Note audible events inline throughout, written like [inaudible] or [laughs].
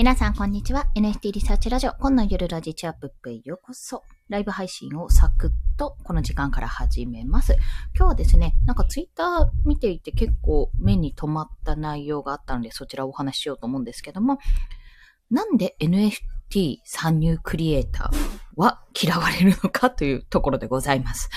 皆さん、こんにちは。NFT リサーチラジオ、今のゆるラジチアップへようこそ。ライブ配信をサクッとこの時間から始めます。今日はですね、なんかツイッター見ていて結構目に留まった内容があったので、そちらをお話ししようと思うんですけども、なんで NFT 参入クリエイターは嫌われるのかというところでございます。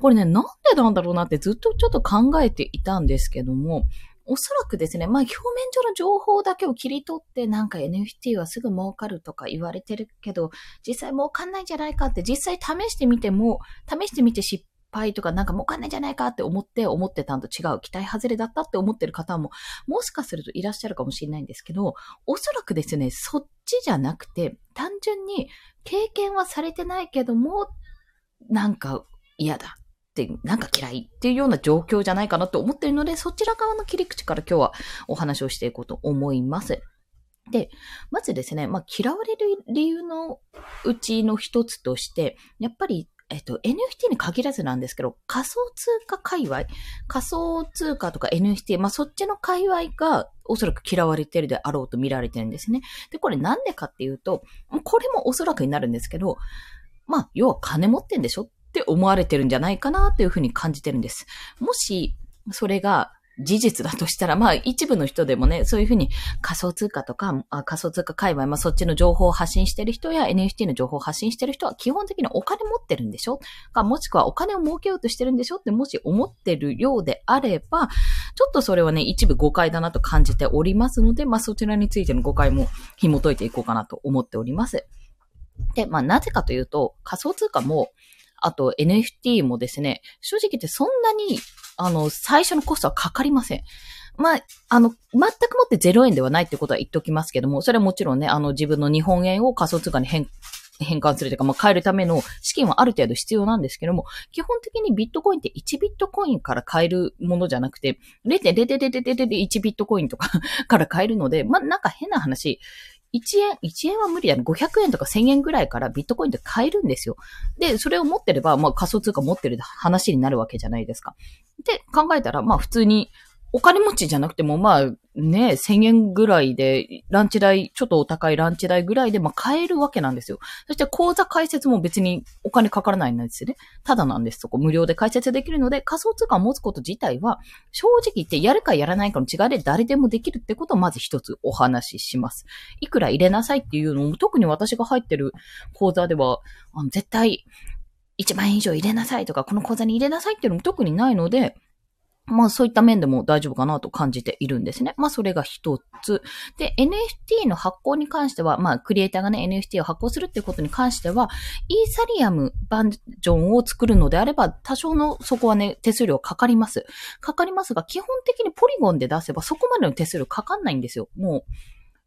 これね、なんでなんだろうなってずっとちょっと考えていたんですけども、おそらくですね、まあ表面上の情報だけを切り取ってなんか NFT はすぐ儲かるとか言われてるけど、実際儲かんないんじゃないかって実際試してみても、試してみて失敗とかなんか儲かんないんじゃないかって思って思ってたんと違う、期待外れだったって思ってる方ももしかするといらっしゃるかもしれないんですけど、おそらくですね、そっちじゃなくて、単純に経験はされてないけども、なんか嫌だ。てなんか嫌いっていうような状況じゃないかなと思ってるので、そちら側の切り口から今日はお話をしていこうと思います。で、まずですね、まあ、嫌われる理由のうちの一つとして、やっぱり、えっと、NFT に限らずなんですけど、仮想通貨界隈、仮想通貨とか NFT、まあ、そっちの界隈がおそらく嫌われてるであろうと見られてるんですね。で、これなんでかっていうと、これもおそらくになるんですけど、まあ、要は金持ってんでしょっって思われてるんじゃないかなっていうふうに感じてるんです。もし、それが事実だとしたら、まあ一部の人でもね、そういうふうに仮想通貨とか、あ仮想通貨界隈、まあそっちの情報を発信してる人や NFT の情報を発信してる人は基本的にお金持ってるんでしょ？か、もしくはお金を儲けようとしてるんでしょ？ってもし思ってるようであれば、ちょっとそれはね、一部誤解だなと感じておりますので、まあそちらについての誤解も紐解いていこうかなと思っております。で、まあなぜかというと、仮想通貨も、あと NFT もですね、正直言ってそんなに、あの、最初のコストはかかりません。まあ、あの、全くもって0円ではないってことは言っておきますけども、それはもちろんね、あの、自分の日本円を仮想通貨に変変換するというか、まあ、変えるための資金はある程度必要なんですけども、基本的にビットコインって1ビットコインから買えるものじゃなくて、0.00001ビットコインとか [laughs] から買えるので、まあ、なんか変な話、1円、1円は無理だね。500円とか1000円ぐらいからビットコインって買えるんですよ。で、それを持ってれば、まあ仮想通貨持ってる話になるわけじゃないですか。で、考えたら、まあ普通にお金持ちじゃなくても、まあね、1000円ぐらいで、ランチ代、ちょっとお高いランチ代ぐらいで、まあ買えるわけなんですよ。そして口座開設も別にお金かからないんですよね。ただなんです。そこ無料で開設できるので、仮想通貨を持つこと自体は、正直言ってやるかやらないかの違いで誰でもできるってことをまず一つお話しします。いくら入れなさいっていうのも、特に私が入ってる口座では、あの絶対1万円以上入れなさいとか、この口座に入れなさいっていうのも特にないので、まあそういった面でも大丈夫かなと感じているんですね。まあそれが一つ。で、NFT の発行に関しては、まあクリエイターがね、NFT を発行するっていうことに関しては、イーサリアムバージョンを作るのであれば、多少のそこはね、手数料かかります。かかりますが、基本的にポリゴンで出せばそこまでの手数料かかんないんですよ。もう、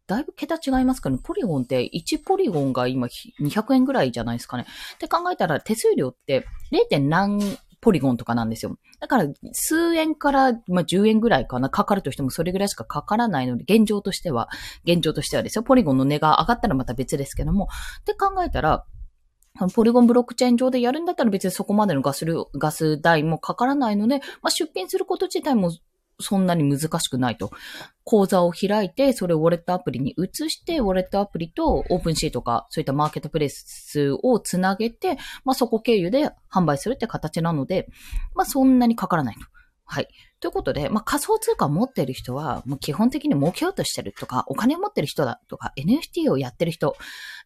だいぶ桁違いますからね。ポリゴンって、1ポリゴンが今200円ぐらいじゃないですかね。って考えたら手数料って 0. 何ポリゴンとかなんですよ。だから、数円から、まあ、10円ぐらいかな、かかるとしてもそれぐらいしかかからないので、現状としては、現状としてはですよ、ポリゴンの値が上がったらまた別ですけども、って考えたら、ポリゴンブロックチェーン上でやるんだったら別にそこまでのガスガス代もかからないので、まあ、出品すること自体もそんなに難しくないと。講座を開いて、それをウォレットアプリに移して、ウォレットアプリとオープンシーとか、そういったマーケットプレイスをつなげて、まあそこ経由で販売するって形なので、まあそんなにかからないと。はい。ということで、まあ仮想通貨を持ってる人は、もう基本的に儲けようとしてるとか、お金を持ってる人だとか、NFT をやってる人、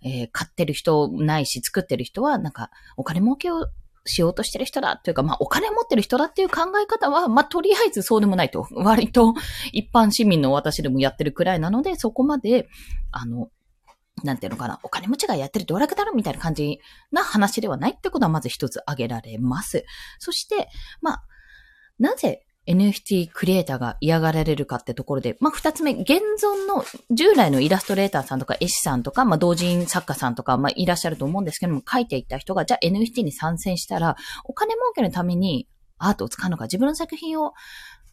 えー、買ってる人ないし、作ってる人は、なんか、お金儲けをしようとしてる人だというか、まあ、お金持ってる人だっていう考え方は、まあ、とりあえずそうでもないと。[laughs] 割と一般市民の私でもやってるくらいなので、そこまで、あの、なんていうのかな、お金持ちがやってる道楽だろみたいな感じな話ではないってことはまず一つ挙げられます。そして、まあ、なぜ NFT クリエイターが嫌がられるかってところで、まあ、二つ目、現存の従来のイラストレーターさんとか絵師さんとか、まあ、同人作家さんとか、まあ、いらっしゃると思うんですけども、書いていった人が、じゃあ NFT に参戦したら、お金儲けのためにアートを使うのか、自分の作品を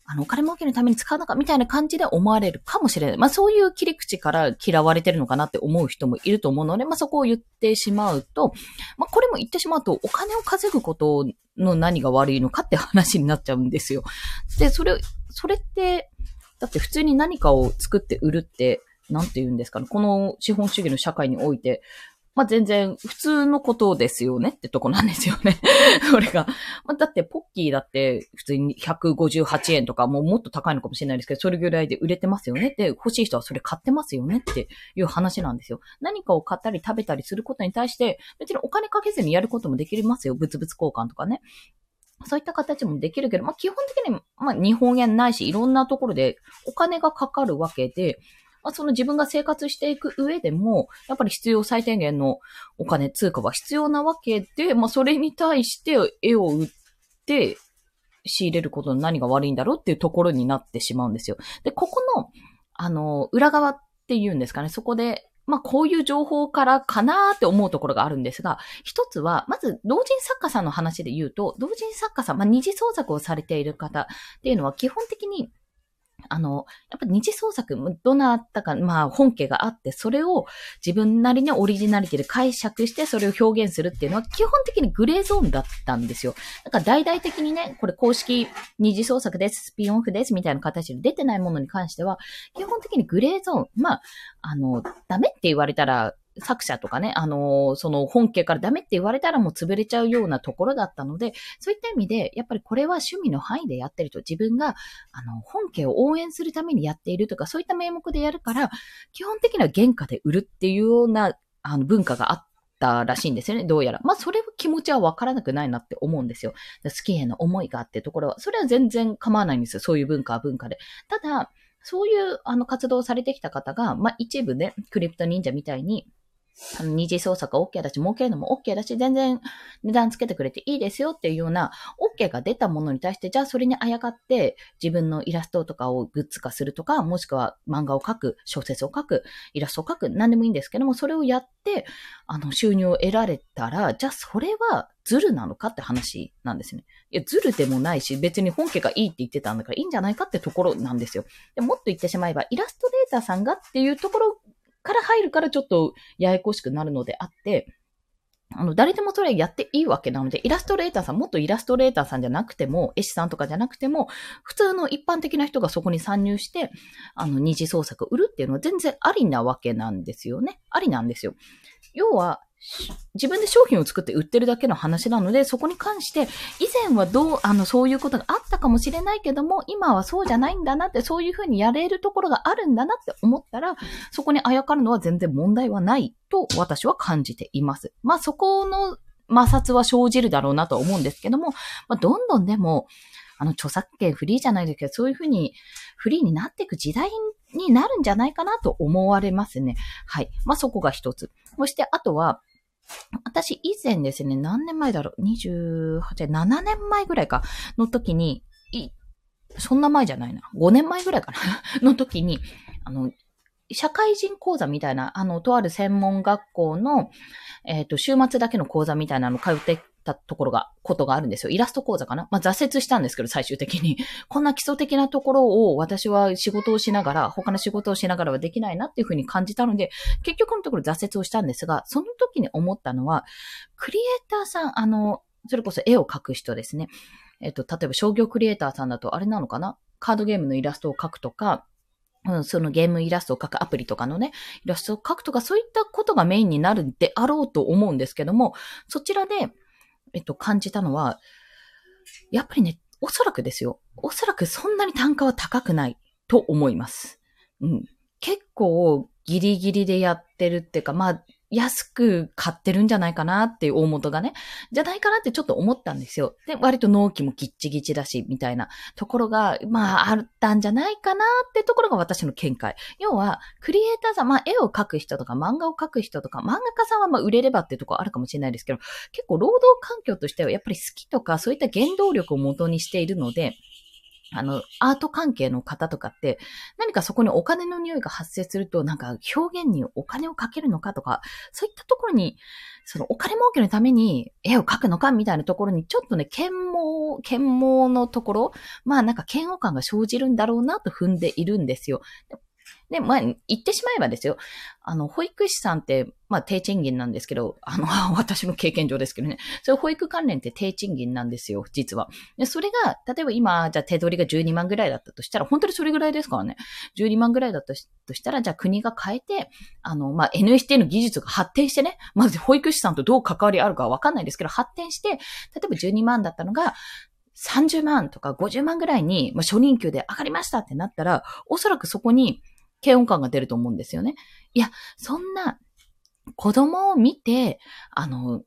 あの、お金儲けのために使うのかみたいな感じで思われるかもしれない。まあそういう切り口から嫌われてるのかなって思う人もいると思うので、まあそこを言ってしまうと、まあこれも言ってしまうと、お金を稼ぐことの何が悪いのかって話になっちゃうんですよ。で、それ、それって、だって普通に何かを作って売るって、なんて言うんですかね、この資本主義の社会において、まあ、全然普通のことですよねってとこなんですよね。[laughs] それが。まあ、だってポッキーだって普通に158円とかもうもっと高いのかもしれないですけど、それぐらいで売れてますよねって、欲しい人はそれ買ってますよねっていう話なんですよ。何かを買ったり食べたりすることに対して、別にお金かけずにやることもできますよ。物々交換とかね。そういった形もできるけど、まあ、基本的に、まあ、日本円ないし、いろんなところでお金がかかるわけで、まあ、その自分が生活していく上でも、やっぱり必要最低限のお金、通貨は必要なわけで、まあ、それに対して絵を売って、仕入れることの何が悪いんだろうっていうところになってしまうんですよ。で、ここの、あの、裏側っていうんですかね、そこで、まあ、こういう情報からかなーって思うところがあるんですが、一つは、まず、同人作家さんの話で言うと、同人作家さん、まあ、二次創作をされている方っていうのは基本的にあの、やっぱ二次創作、どなたか、まあ本家があって、それを自分なりにオリジナリティで解釈して、それを表現するっていうのは、基本的にグレーゾーンだったんですよ。だから大々的にね、これ公式二次創作です、スピンオフです、みたいな形で出てないものに関しては、基本的にグレーゾーン、まあ、あの、ダメって言われたら、作者とかね、あのー、その本家からダメって言われたらもう潰れちゃうようなところだったので、そういった意味で、やっぱりこれは趣味の範囲でやってると、自分が、あの、本家を応援するためにやっているとか、そういった名目でやるから、基本的には原価で売るっていうような、あの、文化があったらしいんですよね、どうやら。まあ、それは気持ちはわからなくないなって思うんですよ。好きへの思いがあってところは、それは全然構わないんですよ。そういう文化は文化で。ただ、そういう、あの、活動をされてきた方が、まあ、一部ね、クリプト忍者みたいに、あの、二次創作 OK だし、儲けるのも OK だし、全然値段つけてくれていいですよっていうような OK が出たものに対して、じゃあそれにあやかって自分のイラストとかをグッズ化するとか、もしくは漫画を描く、小説を描く、イラストを描く、何でもいいんですけども、それをやって、あの、収入を得られたら、じゃあそれはズルなのかって話なんですね。いや、ズルでもないし、別に本家がいいって言ってたんだからいいんじゃないかってところなんですよ。でもっと言ってしまえば、イラストレーターさんがっていうところから入るからちょっとややこしくなるのであって、あの、誰でもそれやっていいわけなので、イラストレーターさん、もっとイラストレーターさんじゃなくても、絵師さんとかじゃなくても、普通の一般的な人がそこに参入して、あの、二次創作売るっていうのは全然ありなわけなんですよね。ありなんですよ。要は、自分で商品を作って売ってるだけの話なので、そこに関して、以前はどう、あの、そういうことがあったかもしれないけども、今はそうじゃないんだなって、そういうふうにやれるところがあるんだなって思ったら、そこにあやかるのは全然問題はないと私は感じています。まあ、そこの摩擦は生じるだろうなと思うんですけども、まあ、どんどんでも、あの、著作権フリーじゃないですけど、そういうふうにフリーになっていく時代になるんじゃないかなと思われますね。はい。まあ、そこが一つ。そして、あとは、私以前ですね、何年前だろう ?28、7年前ぐらいか、の時に、い、そんな前じゃないな。5年前ぐらいかな [laughs] の時に、あの、社会人講座みたいな、あの、とある専門学校の、えっ、ー、と、週末だけの講座みたいなの通ってたところが、ことがあるんですよ。イラスト講座かな？まあ、挫折したんですけど、最終的に。[laughs] こんな基礎的なところを私は仕事をしながら、他の仕事をしながらはできないなっていうふうに感じたので、結局のところ挫折をしたんですが、その時に思ったのは、クリエイターさん、あの、それこそ絵を描く人ですね。えっと、例えば商業クリエイターさんだと、あれなのかな？カードゲームのイラストを描くとか、うん、そのゲームイラストを描くアプリとかのね、イラストを描くとか、そういったことがメインになるであろうと思うんですけども、そちらで、えっと、感じたのは、やっぱりね、おそらくですよ。おそらくそんなに単価は高くないと思います。うん。結構ギリギリでやってるっていうか、まあ、安く買ってるんじゃないかなっていう大元がね、じゃないかなってちょっと思ったんですよ。で、割と納期もギッチギチだし、みたいなところが、まあ、あったんじゃないかなってところが私の見解。要は、クリエイターさん、まあ、絵を描く人とか漫画を描く人とか、漫画家さんはまあ、売れればっていうところあるかもしれないですけど、結構労働環境としてはやっぱり好きとか、そういった原動力を元にしているので、あの、アート関係の方とかって、何かそこにお金の匂いが発生すると、なんか表現にお金をかけるのかとか、そういったところに、そのお金儲けのために絵を描くのかみたいなところに、ちょっとね、剣毛、剣毛のところ、まあなんか嫌悪感が生じるんだろうなと踏んでいるんですよ。で、まあ、言ってしまえばですよ。あの、保育士さんって、まあ、低賃金なんですけど、あの、[laughs] 私の経験上ですけどね。それ保育関連って低賃金なんですよ、実は。で、それが、例えば今、じゃあ手取りが12万ぐらいだったとしたら、本当にそれぐらいですからね。12万ぐらいだったとしたら、じゃあ国が変えて、あの、まあ、NHT の技術が発展してね、まず保育士さんとどう関わりあるかわかんないですけど、発展して、例えば12万だったのが、30万とか50万ぐらいに、まあ、初任給で上がりましたってなったら、おそらくそこに、軽音感が出ると思うんですよね。いや、そんな、子供を見て、あの、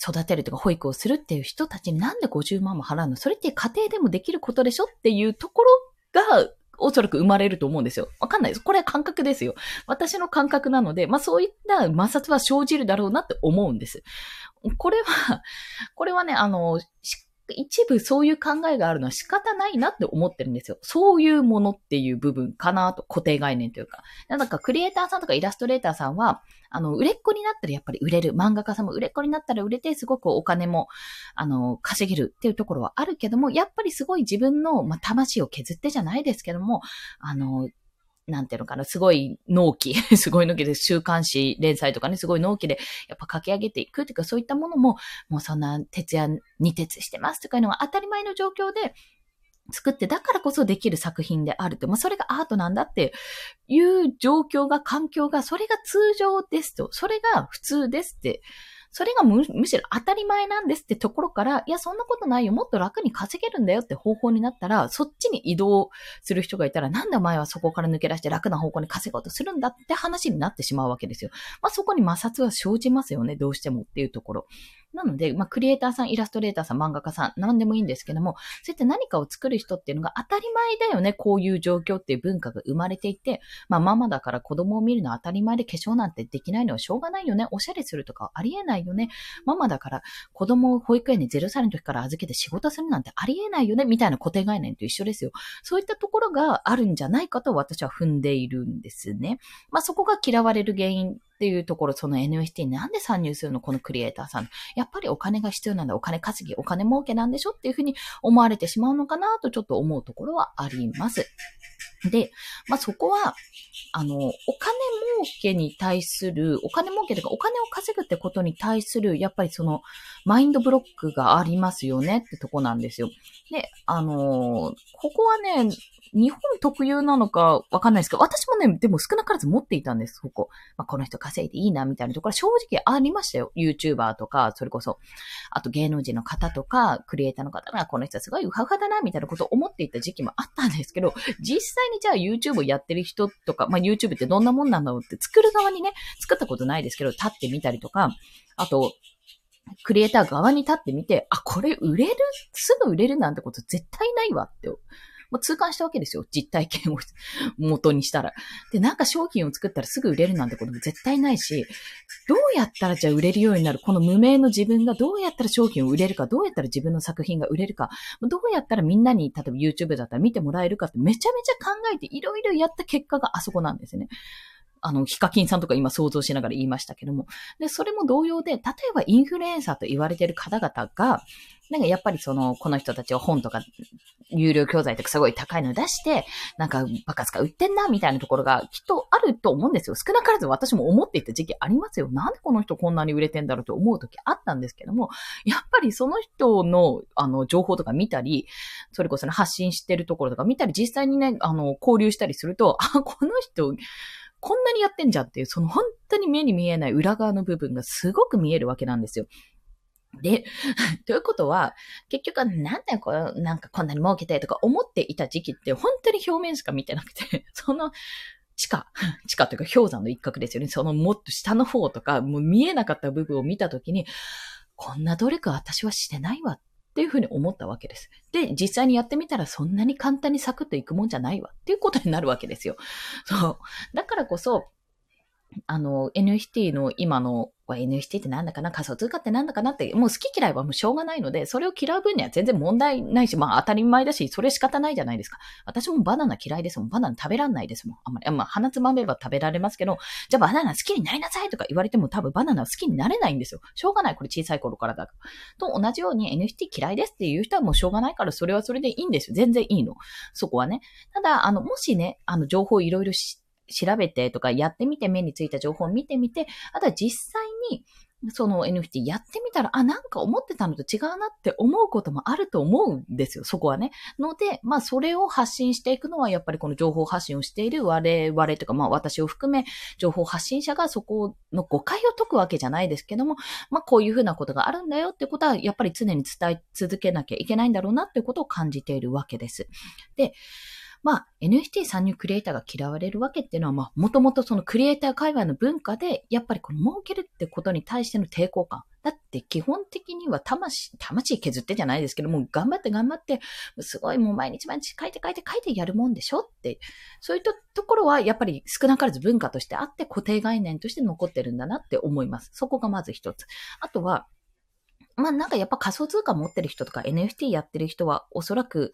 育てるとか保育をするっていう人たちになんで50万も払うの？それって家庭でもできることでしょっていうところが、おそらく生まれると思うんですよ。わかんないです。これは感覚ですよ。私の感覚なので、まあそういった摩擦は生じるだろうなって思うんです。これは、これはね、あの、一部そういう考えがあるのは仕方ないなって思ってるんですよ。そういうものっていう部分かなと、固定概念というか。なんかクリエイターさんとかイラストレーターさんは、あの、売れっ子になったらやっぱり売れる。漫画家さんも売れっ子になったら売れて、すごくお金も、あの、稼げるっていうところはあるけども、やっぱりすごい自分の、まあ、魂を削ってじゃないですけども、あの、なんていうのかな、すごい納期、[laughs] すごい納期で週刊誌連載とかね、すごい納期でやっぱ書き上げていくというか、そういったものも、もうそんな徹夜二徹してますとかいうのが当たり前の状況で、作ってだからこそできる作品であると。まあ、それがアートなんだっていう状況が、環境が、それが通常ですと。それが普通ですってそれがむしろ当たり前なんですってところから、いや、そんなことないよ。もっと楽に稼げるんだよって方法になったら、そっちに移動する人がいたら、なんでお前はそこから抜け出して楽な方向に稼ごうとするんだって話になってしまうわけですよ。まあ、そこに摩擦は生じますよね。どうしてもっていうところ。なので、まあ、クリエイターさん、イラストレーターさん、漫画家さん、何でもいいんですけども、そうやって何かを作る人っていうのが当たり前だよね。こういう状況っていう文化が生まれていて、まあ、ママだから子供を見るのは当たり前で化粧なんてできないのはしょうがないよね。おしゃれするとかありえないよね。ママだから子供を保育園に0歳の時から預けて仕事するなんてありえないよね。みたいな固定概念と一緒ですよ。そういったところがあるんじゃないかと私は踏んでいるんですね。まあ、そこが嫌われる原因っていうところ、その NFT になんで参入するのこのクリエイターさん。やっぱりお金が必要なんだ。お金稼ぎ、お金儲けなんでしょっていうふうに思われてしまうのかなとちょっと思うところはあります。で、まあ、そこは、あの、お金儲けに対する、お金儲けというか、お金を稼ぐってことに対する、やっぱりその、マインドブロックがありますよねってとこなんですよ。で、あの、ここはね、日本特有なのかわかんないですけど、私もね、でも少なからず持っていたんです、ここ。まあ、この人稼いでいいな、みたいなところ正直ありましたよ。YouTuber とか、それこそ、あと芸能人の方とか、クリエイターの方が、この人はすごいウハウハだな、みたいなことを思っていた時期もあったんですけど、実際にじゃあ YouTube やってる人とか、まあ、YouTube ってどんなもんなんだろうって作る側にね、作ったことないですけど、立ってみたりとか、あと、クリエイター側に立ってみて、あ、これ売れる？すぐ売れるなんてこと絶対ないわってまあ、痛感したわけですよ。実体験を元にしたら。で、なんか商品を作ったらすぐ売れるなんてことも絶対ないし、どうやったらじゃあ売れるようになる？この無名の自分がどうやったら商品を売れるか、どうやったら自分の作品が売れるか、どうやったらみんなに、例えば YouTube だったら見てもらえるかってめちゃめちゃ考えていろいろやった結果があそこなんですね。あの、ヒカキンさんとか今想像しながら言いましたけども。で、それも同様で、例えばインフルエンサーと言われている方々が、なんかやっぱりその、この人たちを本とか、有料教材とかすごい高いの出して、なんかバカスカ売ってんな、みたいなところがきっとあると思うんですよ。少なからず私も思っていた時期ありますよ。なんでこの人こんなに売れてんだろうと思う時あったんですけども、やっぱりその人の、あの、情報とか見たり、それこそね、発信してるところとか見たり、実際にね、あの、交流したりすると、あ、この人、こんなにやってんじゃんっていう、その本当に目に見えない裏側の部分がすごく見えるわけなんですよ。で、[laughs] ということは、結局はなんだよ、これ、なんかこんなに儲けてとか思っていた時期って本当に表面しか見てなくて、[laughs] その地下、[laughs] 地下というか氷山の一角ですよね。そのもっと下の方とか、もう見えなかった部分を見たときに、こんな努力は私はしてないわっていうふうに思ったわけです。で、実際にやってみたらそんなに簡単にサクッといくもんじゃないわっていうことになるわけですよ。そう。だからこそ、あの、NFT の今の NFT ってなんだかな仮想通貨ってなんだかなって、もう好き嫌いはもうしょうがないので、それを嫌う分には全然問題ないし、まあ当たり前だし、それ仕方ないじゃないですか。私もバナナ嫌いですもん。バナナ食べらんないですもん。あんまり、まあ鼻つまめば食べられますけど、じゃあバナナ好きになりなさいとか言われても多分バナナ好きになれないんですよ。しょうがない。これ小さい頃からだと。と同じように NFT 嫌いですっていう人はもうしょうがないから、それはそれでいいんですよ。全然いいの。そこはね。ただ、あの、もしね、あの、情報いろいろ知調べてとかやってみて目についた情報を見てみて、あとは実際にその NFT やってみたら、あ、なんか思ってたのと違うなって思うこともあると思うんですよ、そこはね。ので、まあそれを発信していくのは、やっぱりこの情報発信をしている我々とか、まあ私を含め、情報発信者がそこの誤解を解くわけじゃないですけども、まあこういうふうなことがあるんだよってことは、やっぱり常に伝え続けなきゃいけないんだろうなってことを感じているわけです。で、まあ、NFT 参入クリエイターが嫌われるわけっていうのは、まあ、もともとそのクリエイター界隈の文化で、やっぱりこの儲けるってことに対しての抵抗感。だって基本的には魂、魂削ってじゃないですけども、頑張って頑張って、すごいもう毎日毎日書いて書いて書いてやるもんでしょって、そういったところはやっぱり少なからず文化としてあって固定概念として残ってるんだなって思います。そこがまず一つ。あとは、まあなんかやっぱ仮想通貨持ってる人とか NFT やってる人はおそらく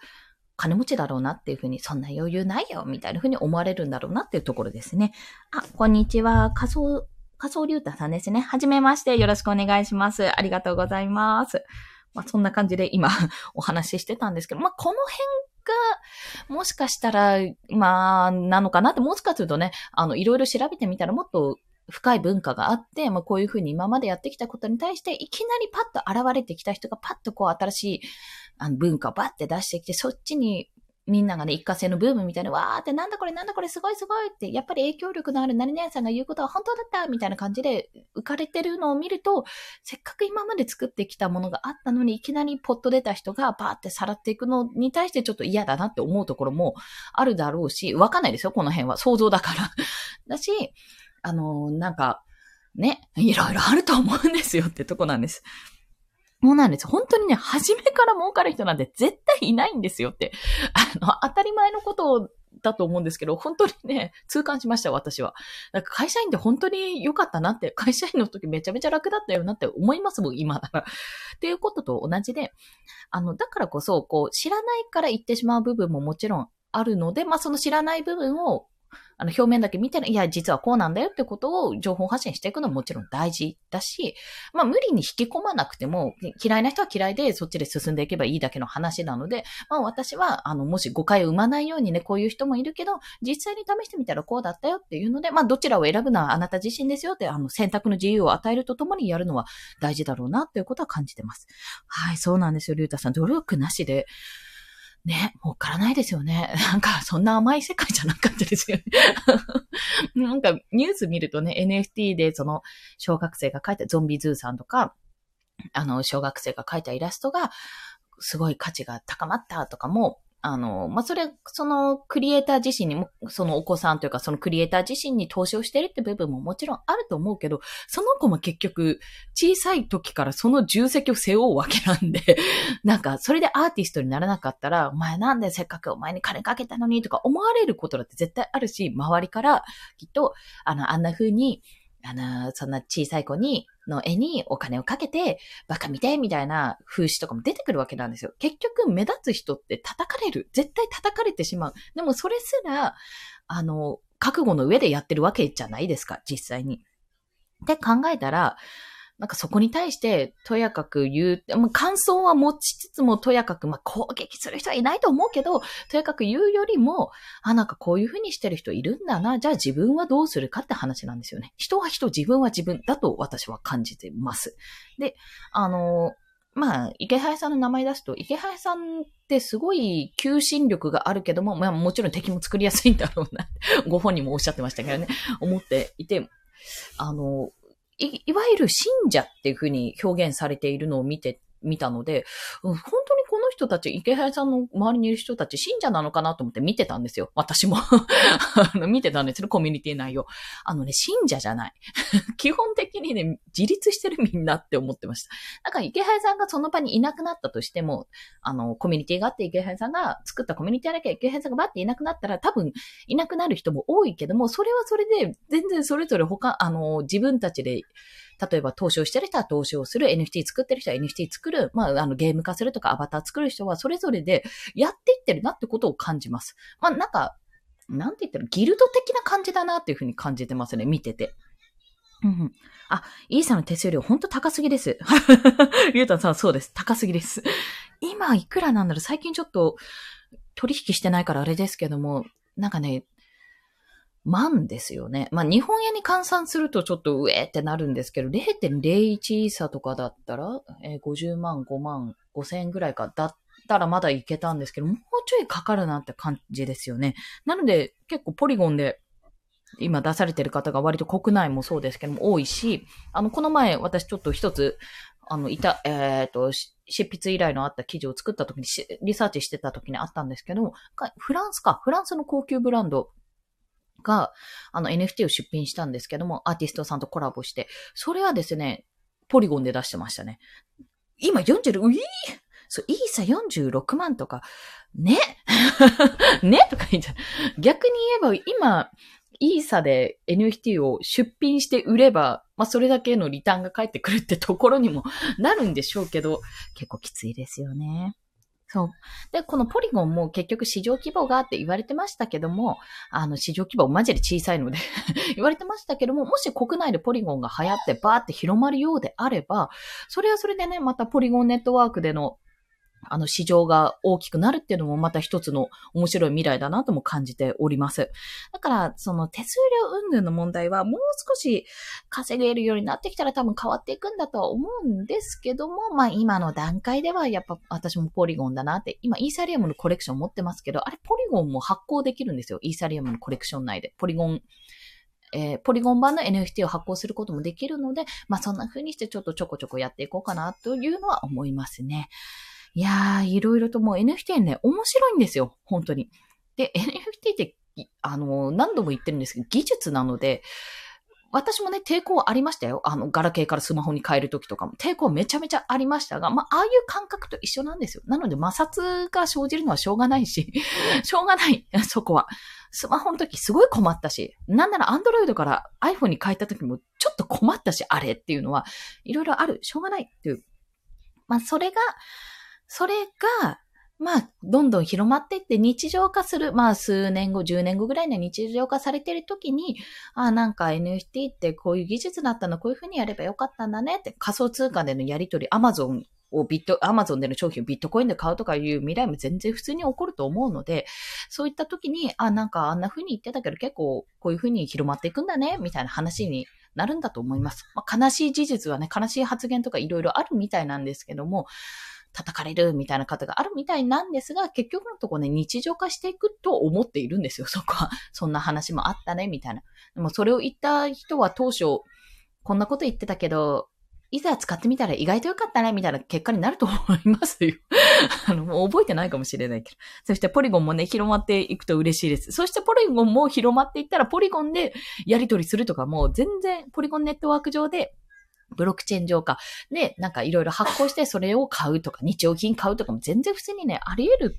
金持ちだろうなっていうふうに、そんな余裕ないよみたいなふうに思われるんだろうなっていうところですね。あ、こんにちは。仮想、仮想流太さんですね。はじめまして。よろしくお願いします。ありがとうございます。まあ、そんな感じで今 [laughs] お話ししてたんですけど、まあ、この辺が、もしかしたら、まあ、なのかなって、もしかするとね、あの、いろいろ調べてみたらもっと深い文化があって、まあ、こういうふうに今までやってきたことに対して、いきなりパッと現れてきた人がパッとこう新しいあの文化をバッて出してきて、そっちにみんながね、一過性のブームみたいな、わーってなんだこれなんだこれすごいすごいって、やっぱり影響力のある何々さんが言うことは本当だったみたいな感じで浮かれてるのを見ると、せっかく今まで作ってきたものがあったのに、いきなりポッと出た人がバーってさらっていくのに対してちょっと嫌だなって思うところもあるだろうし、わかんないですよ、この辺は。想像だからだし、あの、なんか、ね、いろいろあると思うんですよってとこなんです。そうなんです。本当にね、初めから儲かる人なんて絶対いないんですよって。あの、当たり前のことだと思うんですけど、本当にね、痛感しました、私は。なんか会社員って本当に良かったなって、会社員の時めちゃめちゃ楽だったよなって思いますもん、今なら。っていうことと同じで、あの、だからこそ、こう、知らないから言ってしまう部分ももちろんあるので、まあその知らない部分をあの、表面だけ見て、いや、実はこうなんだよってことを情報発信していくのももちろん大事だし、まあ、無理に引き込まなくても、嫌いな人は嫌いでそっちで進んでいけばいいだけの話なので、まあ、私は、あの、もし誤解を生まないようにね、こういう人もいるけど、実際に試してみたらこうだったよっていうので、まあ、どちらを選ぶのはあなた自身ですよって、あの、選択の自由を与えるとともにやるのは大事だろうなっていうことは感じてます。はい、そうなんですよ、りゅうたさん。努力なしで、ね、もうからないですよね。[laughs] なんか、そんな甘い世界じゃなかったですよね。[laughs] なんか、ニュース見るとね、NFT でその、小学生が描いたゾンビズーさんとか、あの、小学生が描いたイラストが、すごい価値が高まったとかも、あの、まあ、それ、そのクリエイター自身にも、そのお子さんというか、そのクリエイター自身に投資をしてるって部分ももちろんあると思うけど、その子も結局、小さい時からその重責を背負うわけなんで、[laughs] なんか、それでアーティストにならなかったら、お前なんでせっかくお前に金かけたのにとか思われることだって絶対あるし、周りから、きっと、あの、あんな風に、あの、そんな小さい子に、の絵にお金をかけて、バカ見て、みたいな風刺とかも出てくるわけなんですよ。結局、目立つ人って叩かれる。絶対叩かれてしまう。でも、それすら、あの、覚悟の上でやってるわけじゃないですか、実際に。って考えたら、なんかそこに対して、とやかく言う、まあ、感想は持ちつつも、とやかく、まあ、攻撃する人はいないと思うけど、とやかく言うよりも、あ、なんかこういうふうにしてる人いるんだな、じゃあ自分はどうするかって話なんですよね。人は人、自分は自分だと私は感じてます。で、あの、まあ、池原さんの名前出すと、池原さんってすごい求心力があるけども、まあもちろん敵も作りやすいんだろうな、ご本人もおっしゃってましたけどね、思っていて、あの、い、いわゆる信者っていうふうに表現されているのを見て、見たので、本当にこの人たち、池原さんの周りにいる人たち、信者なのかなと思って見てたんですよ。私も [laughs] あの。見てたんですよ、コミュニティ内容。あのね、信者じゃない。[laughs] 基本的にね、自立してるみんなって思ってました。だから池原さんがその場にいなくなったとしても、あの、コミュニティがあって池原さんが作ったコミュニティだけ池原さんがバッていなくなったら多分いなくなる人も多いけども、それはそれで全然それぞれ他、あの、自分たちで例えば投資をしてる人は投資をする、NFT 作ってる人は NFT 作る、まあ、あの、ゲーム化するとかアバター作る人はそれぞれでやっていってるなってことを感じます。まあ、なんか、なんて言ったら、ギルド的な感じだなっていうふうに感じてますね、見てて。うん。あ、イーサの手数料ほんと高すぎです。リュウタンさん、そうです。高すぎです。今、いくらなんだろう最近ちょっと取引してないからあれですけども、なんかね、万ですよね。まあ、日本円に換算するとちょっと上ってなるんですけど、0.01イーサとかだったら、えー、50万、5万、5千円ぐらいか、だったらまだいけたんですけど、もうちょいかかるなって感じですよね。なので、結構ポリゴンで、今出されてる方が割と国内もそうですけども多いし、あの、この前私ちょっと一つ、あの、いた、えっ、ー、と、執筆依頼のあった記事を作った時に、リサーチしてた時にあったんですけど、フランスか、フランスの高級ブランドが、あの NFT を出品したんですけども、アーティストさんとコラボして、それはですね、ポリゴンで出してましたね。今46、ういーそう、イーサ46万とか、ね [laughs] ねとか言っちゃう。逆に言えば、今、イーサで NFT を出品して売れば、まあ、それだけのリターンが返ってくるってところにもなるんでしょうけど、結構きついですよね。そう。で、このポリゴンも結局市場規模がって言われてましたけども、あの市場規模マジで小さいので [laughs] 言われてましたけども、もし国内でポリゴンが流行ってバーって広まるようであれば、それはそれでね、またポリゴンネットワークでのあの市場が大きくなるっていうのもまた一つの面白い未来だなとも感じております。だから、その手数料云々の問題はもう少し稼げるようになってきたら多分変わっていくんだとは思うんですけども、まあ今の段階ではやっぱ私もポリゴンだなって、今イーサリアムのコレクション持ってますけど、あれポリゴンも発行できるんですよ。イーサリアムのコレクション内で。ポリゴンえー、ポリゴン版の NFT を発行することもできるので、まあそんな風にしてちょっとちょこちょこやっていこうかなというのは思いますね。いやー、いろいろともう NFT ね、面白いんですよ。本当に。で、[laughs] NFT って、あの、何度も言ってるんですけど、技術なので、私もね、抵抗ありましたよ。あの、ガラケーからスマホに変えるときとかも。抵抗めちゃめちゃありましたが、まあ、ああいう感覚と一緒なんですよ。なので、摩擦が生じるのはしょうがないし、[laughs] しょうがない、[laughs] そこは。スマホの時すごい困ったし、なんなら Android から iPhone に変えた時もちょっと困ったし、あれっていうのは、いろいろある。しょうがないっていう。まあ、それが、それが、まあ、どんどん広まっていって日常化する、まあ、数年後、10年後ぐらいに日常化されている時に、ああ、なんか NFT ってこういう技術だったの、こういうふうにやればよかったんだねって、仮想通貨でのやり取り、アマゾンをビット、アマゾンでの商品をビットコインで買うとかいう未来も全然普通に起こると思うので、そういった時に、ああ、なんかあんな風に言ってたけど結構こういう風に広まっていくんだね、みたいな話になるんだと思います。まあ、悲しい事実はね、悲しい発言とかいろいろあるみたいなんですけども、叩かれるみたいな方があるみたいなんですが、結局のとこね、日常化していくと思っているんですよ、[laughs] そこは。そんな話もあったね、みたいな。でもそれを言った人は当初、こんなこと言ってたけど、いざ使ってみたら意外と良かったね、みたいな結果になると思いますよ。[laughs] あの、もう覚えてないかもしれないけど。そしてポリゴンもね、広まっていくと嬉しいです。そしてポリゴンも広まっていったら、ポリゴンでやり取りするとかもう、全然、ポリゴンネットワーク上でブロックチェーン上か。で、なんかいろいろ発行してそれを買うとか、日用品買うとかも全然普通にね、あり得る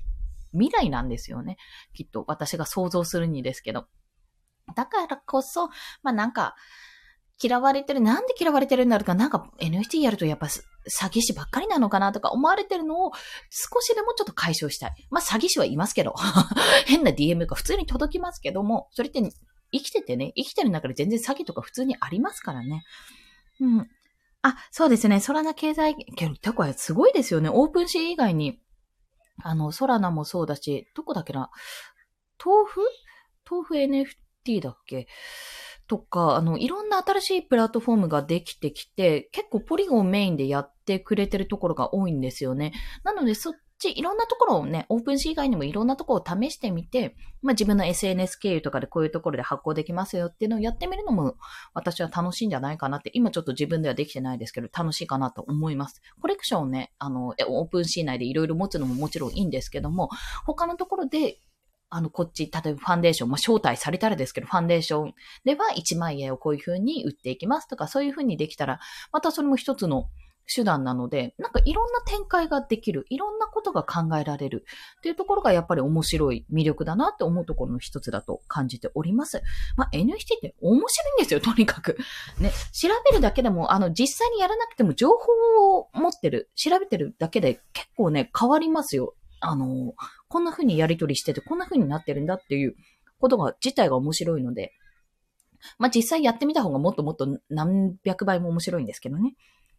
未来なんですよね。きっと私が想像するにですけど。だからこそ、まあなんか、嫌われてる、なんで嫌われてるんだろうか、なんか NFT やるとやっぱ詐欺師ばっかりなのかなとか思われてるのを少しでもちょっと解消したい。まあ詐欺師はいますけど、[laughs] 変な DM が普通に届きますけども、それって生きててね、生きてる中で全然詐欺とか普通にありますからね。うん。あ、そうですね。ソラナ経済圏、てかすごいですよね。 OpenSea以外に、あの、ソラナもそうだし、どこだっけな？ Tofu？Tofu NFT だっけ？とか、あの、いろんな新しいプラットフォームができてきて、結構ポリゴンメインでやってくれてるところが多いんですよね。なので、そっち、いろんなところをね、 OpenSea以外にもいろんなところを試してみて、まあ自分の SNS 経由とかでこういうところで発行できますよっていうのをやってみるのも、私は楽しいんじゃないかなって、今ちょっと自分ではできてないですけど、楽しいかなと思います。コレクションをね、あの、オープンシー内でいろいろ持つのももちろんいいんですけども、他のところであの、こっち、例えばファンデーション、まあ、招待されたらですけど、ファンデーションでは1万円をこういう風に売っていきますとか、そういう風にできたら、またそれも一つの手段なので、なんかいろんな展開ができる、いろんなことが考えられるっていうところがやっぱり面白い魅力だなって思うところの一つだと感じております。まあ、NFT って面白いんですよ、とにかく。ね、調べるだけでも、あの、実際にやらなくても情報を持ってる、調べてるだけで結構ね、変わりますよ。あの、こんな風にやり取りしてて、こんな風になってるんだっていうことが、自体が面白いので、まあ、実際やってみた方がもっともっと何百倍も面白いんですけどね。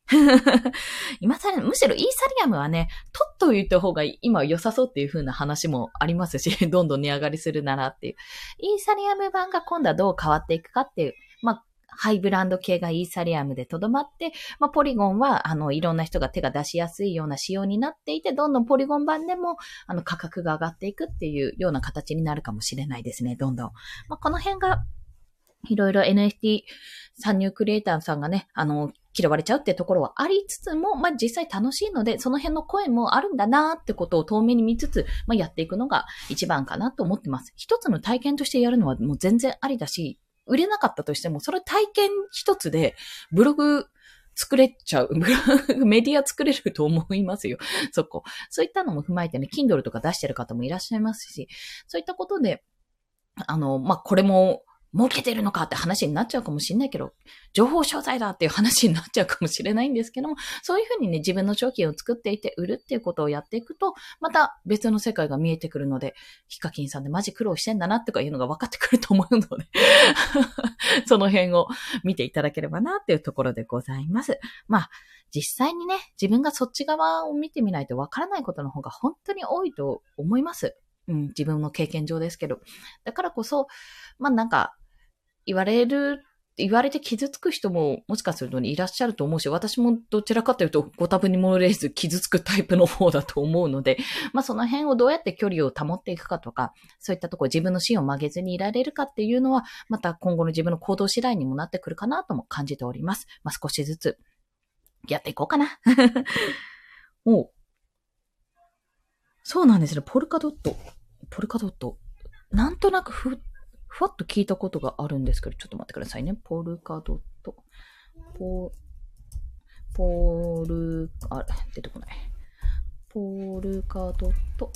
[laughs] 今更、むしろイーサリアムはね、取っといた方が今良さそうっていう風な話もありますし、[laughs] どんどん値上がりするならっていう。イーサリアム版が今度はどう変わっていくかっていう、まあ、ハイブランド系がイーサリアムでとどまって、まあ、ポリゴンは、あの、いろんな人が手が出しやすいような仕様になっていて、どんどんポリゴン版でも、あの、価格が上がっていくっていうような形になるかもしれないですね、どんどん。まあ、この辺が、いろいろ NFT 参入クリエイターさんがね、あの、嫌われちゃうってところはありつつも、まあ、実際楽しいので、その辺の声もあるんだなってことを遠目に見つつ、まあ、やっていくのが一番かなと思ってます。一つの体験としてやるのはもう全然ありだし、売れなかったとしても、それ体験一つで、ブログ作れちゃう。[laughs] メディア作れると思いますよ。そこ。そういったのも踏まえてね、Kindle とか出してる方もいらっしゃいますし、そういったことで、あの、まあ、これも儲けてるのかって話になっちゃうかもしれないけど、情報商材だっていう話になっちゃうかもしれないんですけども、そういうふうにね、自分の商品を作っていて売るっていうことをやっていくと、また別の世界が見えてくるので、ヒカキンさんでマジ苦労してんだなとかいうのが分かってくると思うので [laughs] その辺を見ていただければなっていうところでございます。まあ、実際にね、自分がそっち側を見てみないと分からないことの方が本当に多いと思います。うん、自分の経験上ですけど。だからこそ、まあなんか、言われる、言われて傷つく人ももしかするといらっしゃると思うし、私もどちらかというとご多分に漏れず傷つくタイプの方だと思うので、まあその辺をどうやって距離を保っていくかとか、そういったところ自分の芯を曲げずにいられるかっていうのは、また今後の自分の行動次第にもなってくるかなとも感じております。まあ少しずつやっていこうかな。[laughs] おそうなんですね。ポルカドット。ポルカドット。なんとなくふ、ふわっと聞いたことがあるんですけど、ちょっと待ってくださいね。ポルカドット。ポ、ポル、あれ、出てこない。ポルカドット。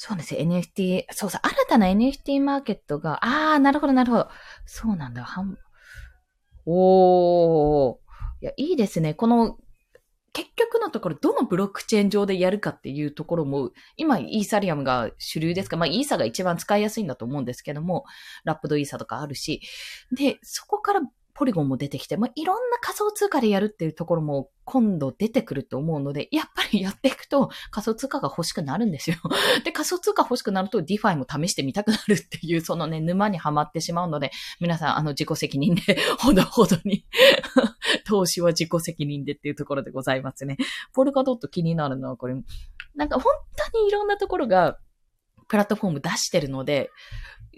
そうなんですよ NFT、そうそう、新たな NFT マーケットが、あー、なるほど、なるほど。そうなんだ。はん、おー。いや、いいですね。この結局のところ、どのブロックチェーン上でやるかっていうところも、今、イーサリアムが主流ですか？まあ、イーサが一番使いやすいんだと思うんですけども、ラップドイーサとかあるし、で、そこからポリゴンも出てきて、まあ、いろんな仮想通貨でやるっていうところも今度出てくると思うので、やっぱりやっていくと仮想通貨が欲しくなるんですよ。[laughs] で、仮想通貨欲しくなると DeFi も試してみたくなるっていう、そのね、沼にはまってしまうので、皆さん、あの、自己責任で、[laughs] ほどほどに [laughs] 投資は自己責任でっていうところでございますね。ポルカドット気になるのは、これ、なんか本当にいろんなところが、プラットフォーム出してるので、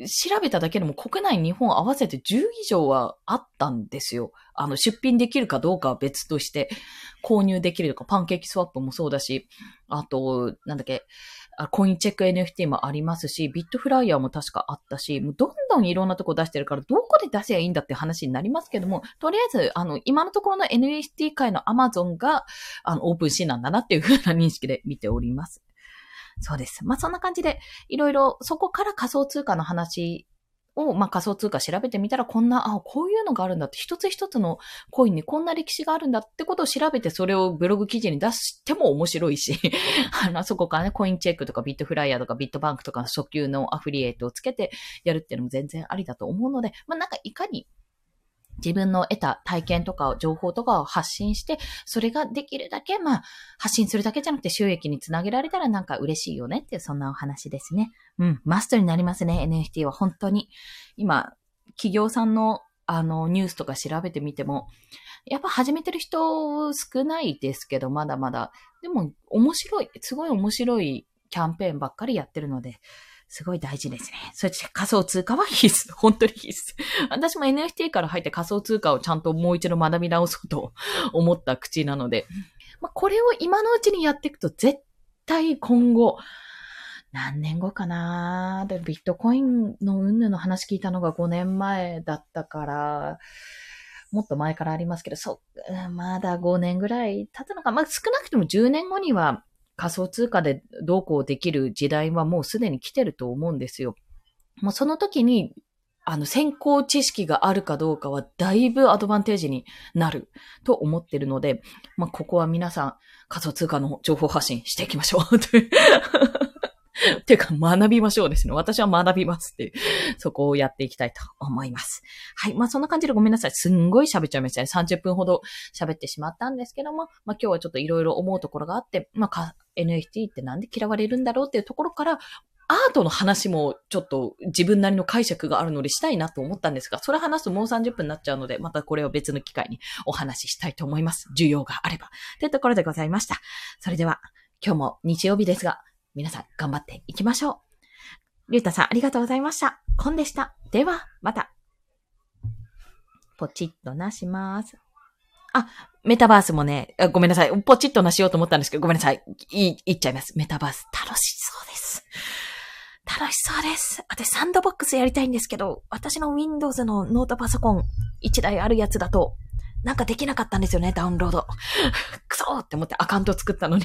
調べただけでも国内、日本合わせて10以上はあったんですよ。あの、出品できるかどうかは別として、購入できるとか、パンケーキスワップもそうだし、あと、なんだっけ、コインチェック NFT もありますし、ビットフライヤーも確かあったし、もうどんどんいろんなとこ出してるから、どこで出せばいいんだって話になりますけども、とりあえず、あの、今のところの NFT 界の Amazon が、あの、オープンシーンなんだなっていうふうな認識で見ております。そうです。まあ、そんな感じで、いろいろ、そこから仮想通貨の話を、まあ、仮想通貨調べてみたら、こんな、あ、こういうのがあるんだって、一つ一つのコインにこんな歴史があるんだってことを調べて、それをブログ記事に出しても面白いし、[laughs] あの、そこからね、コインチェックとかビットフライヤーとかビットバンクとかの初級のアフリエイトをつけてやるっていうのも全然ありだと思うので、まあ、なんかいかに自分の得た体験とか情報とかを発信して、それができるだけ、まあ、発信するだけじゃなくて収益につなげられたらなんか嬉しいよねっていう、そんなお話ですね。うん、マストになりますね、NFT は本当に。今、企業さんのあの、ニュースとか調べてみても、やっぱ始めてる人少ないですけど、まだまだ。でも、面白い、すごい面白いキャンペーンばっかりやってるので、すごい大事ですね。そして仮想通貨は必須。本当に必須。[laughs] 私も NFT から入って仮想通貨をちゃんともう一度学び直そうと思った口なので、まあ、これを今のうちにやっていくと絶対今後、何年後かなでビットコインの云々の話聞いたのが5年前だったから、もっと前からありますけど、そ、まだ5年ぐらい経つのか。まあ、少なくとも10年後には仮想通貨でどうこうできる時代はもうすでに来てると思うんですよ。もうその時に、あの、先行知識があるかどうかはだいぶアドバンテージになると思ってるので、まあ、ここは皆さん仮想通貨の情報発信していきましょう。[laughs] ていうか学びましょうですね。私は学びますっていう、そこをやっていきたいと思います。はい。まあそんな感じでごめんなさい。すんごい喋っちゃいましたね。30分ほど喋ってしまったんですけども、まあ今日はちょっといろいろ思うところがあって、まあ NFT ってなんで嫌われるんだろうっていうところから、アートの話もちょっと自分なりの解釈があるのでしたいなと思ったんですが、それ話すともう30分になっちゃうので、またこれを別の機会にお話ししたいと思います。需要があれば。というところでございました。それでは、今日も日曜日ですが、皆さん頑張っていきましょう。りゅうたさんありがとうございました。コンでした。では、また。ポチッとなします。あ、メタバースもね、ごめんなさい。ポチッとなしようと思ったんですけど、ごめんなさい。い、言っちゃいます。メタバース楽しそうです。楽しそうです。私サンドボックスやりたいんですけど、私の Windows のノートパソコン1台あるやつだと、なんかできなかったんですよね、ダウンロード。[laughs] くそーって思ってアカウント作ったのに。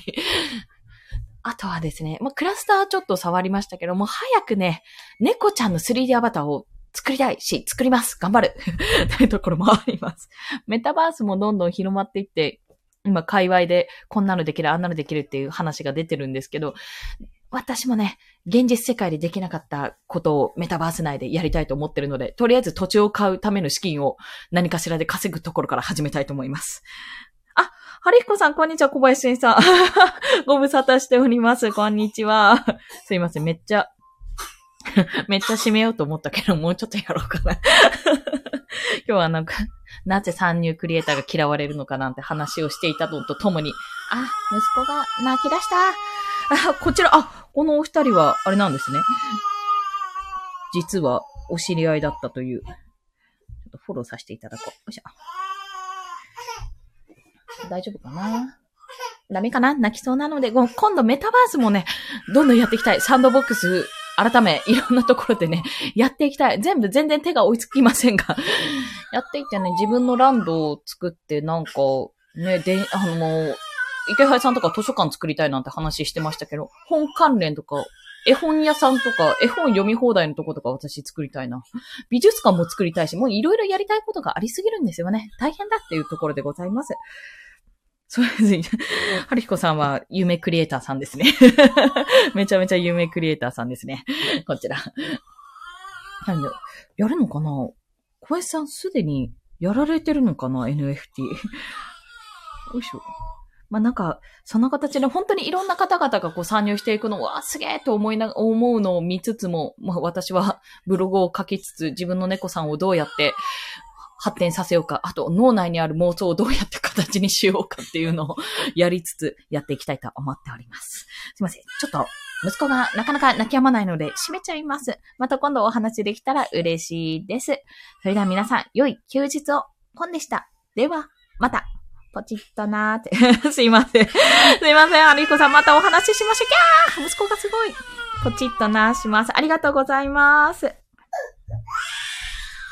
あとはですね、まあ、クラスターちょっと触りましたけども、早くね、猫ちゃんの 3D アバターを作りたいし、作ります。頑張る。[laughs] というところもあります。メタバースもどんどん広まっていって、今、界隈でこんなのできる、あんなのできるっていう話が出てるんですけど、私もね、現実世界でできなかったことをメタバース内でやりたいと思ってるので、とりあえず土地を買うための資金を何かしらで稼ぐところから始めたいと思います。あ、ハリヒコさん、こんにちは、小林さん。[laughs] ご無沙汰しております。こんにちは。すいません、めっちゃ、[laughs] めっちゃ締めようと思ったけど、もうちょっとやろうかな。[laughs] 今日はなんか、なぜ参入クリエイターが嫌われるのかなんて話をしていたのとともに、あ、息子が泣き出した。あ、こちら、あ、このお二人は、あれなんですね。実は、お知り合いだったという。ちょっとフォローさせていただこう。よいしょ。大丈夫かな？ダメかな？泣きそうなので、今度メタバースもね、どんどんやっていきたい。サンドボックス、改め、いろんなところでね、やっていきたい。全部全然手が追いつきませんが、やっていってね、自分のランドを作って、なんか、ね、で、あの、池原さんとか図書館作りたいなんて話してましたけど、本関連とか、絵本屋さんとか、絵本読み放題のとことか私作りたいな。美術館も作りたいし、もういろいろやりたいことがありすぎるんですよね。大変だっていうところでございます。そうですね。はるひこさんは夢クリエイターさんですね。[laughs] めちゃめちゃ夢クリエイターさんですね。こちら。なんで、やるのかな？小林さんすでにやられてるのかな ?NFT。よいしょ。まあなんか、その形で本当にいろんな方々がこう参入していくのは、すげえと思いな、思うのを見つつも、まあ私はブログを書きつつ、自分の猫さんをどうやって発展させようか、あと脳内にある妄想をどうやって形にしようかっていうのを [laughs] やりつつやっていきたいと思っております。すいません。ちょっと息子がなかなか泣き止まないので閉めちゃいます。また今度お話できたら嬉しいです。それでは皆さん、良い休日を。ポンでした。では、また。ポチッとなーって。[laughs] すいません。すいません。アリコさん、またお話ししましょう。キャー息子がすごい。ポチッとなーします。ありがとうございます。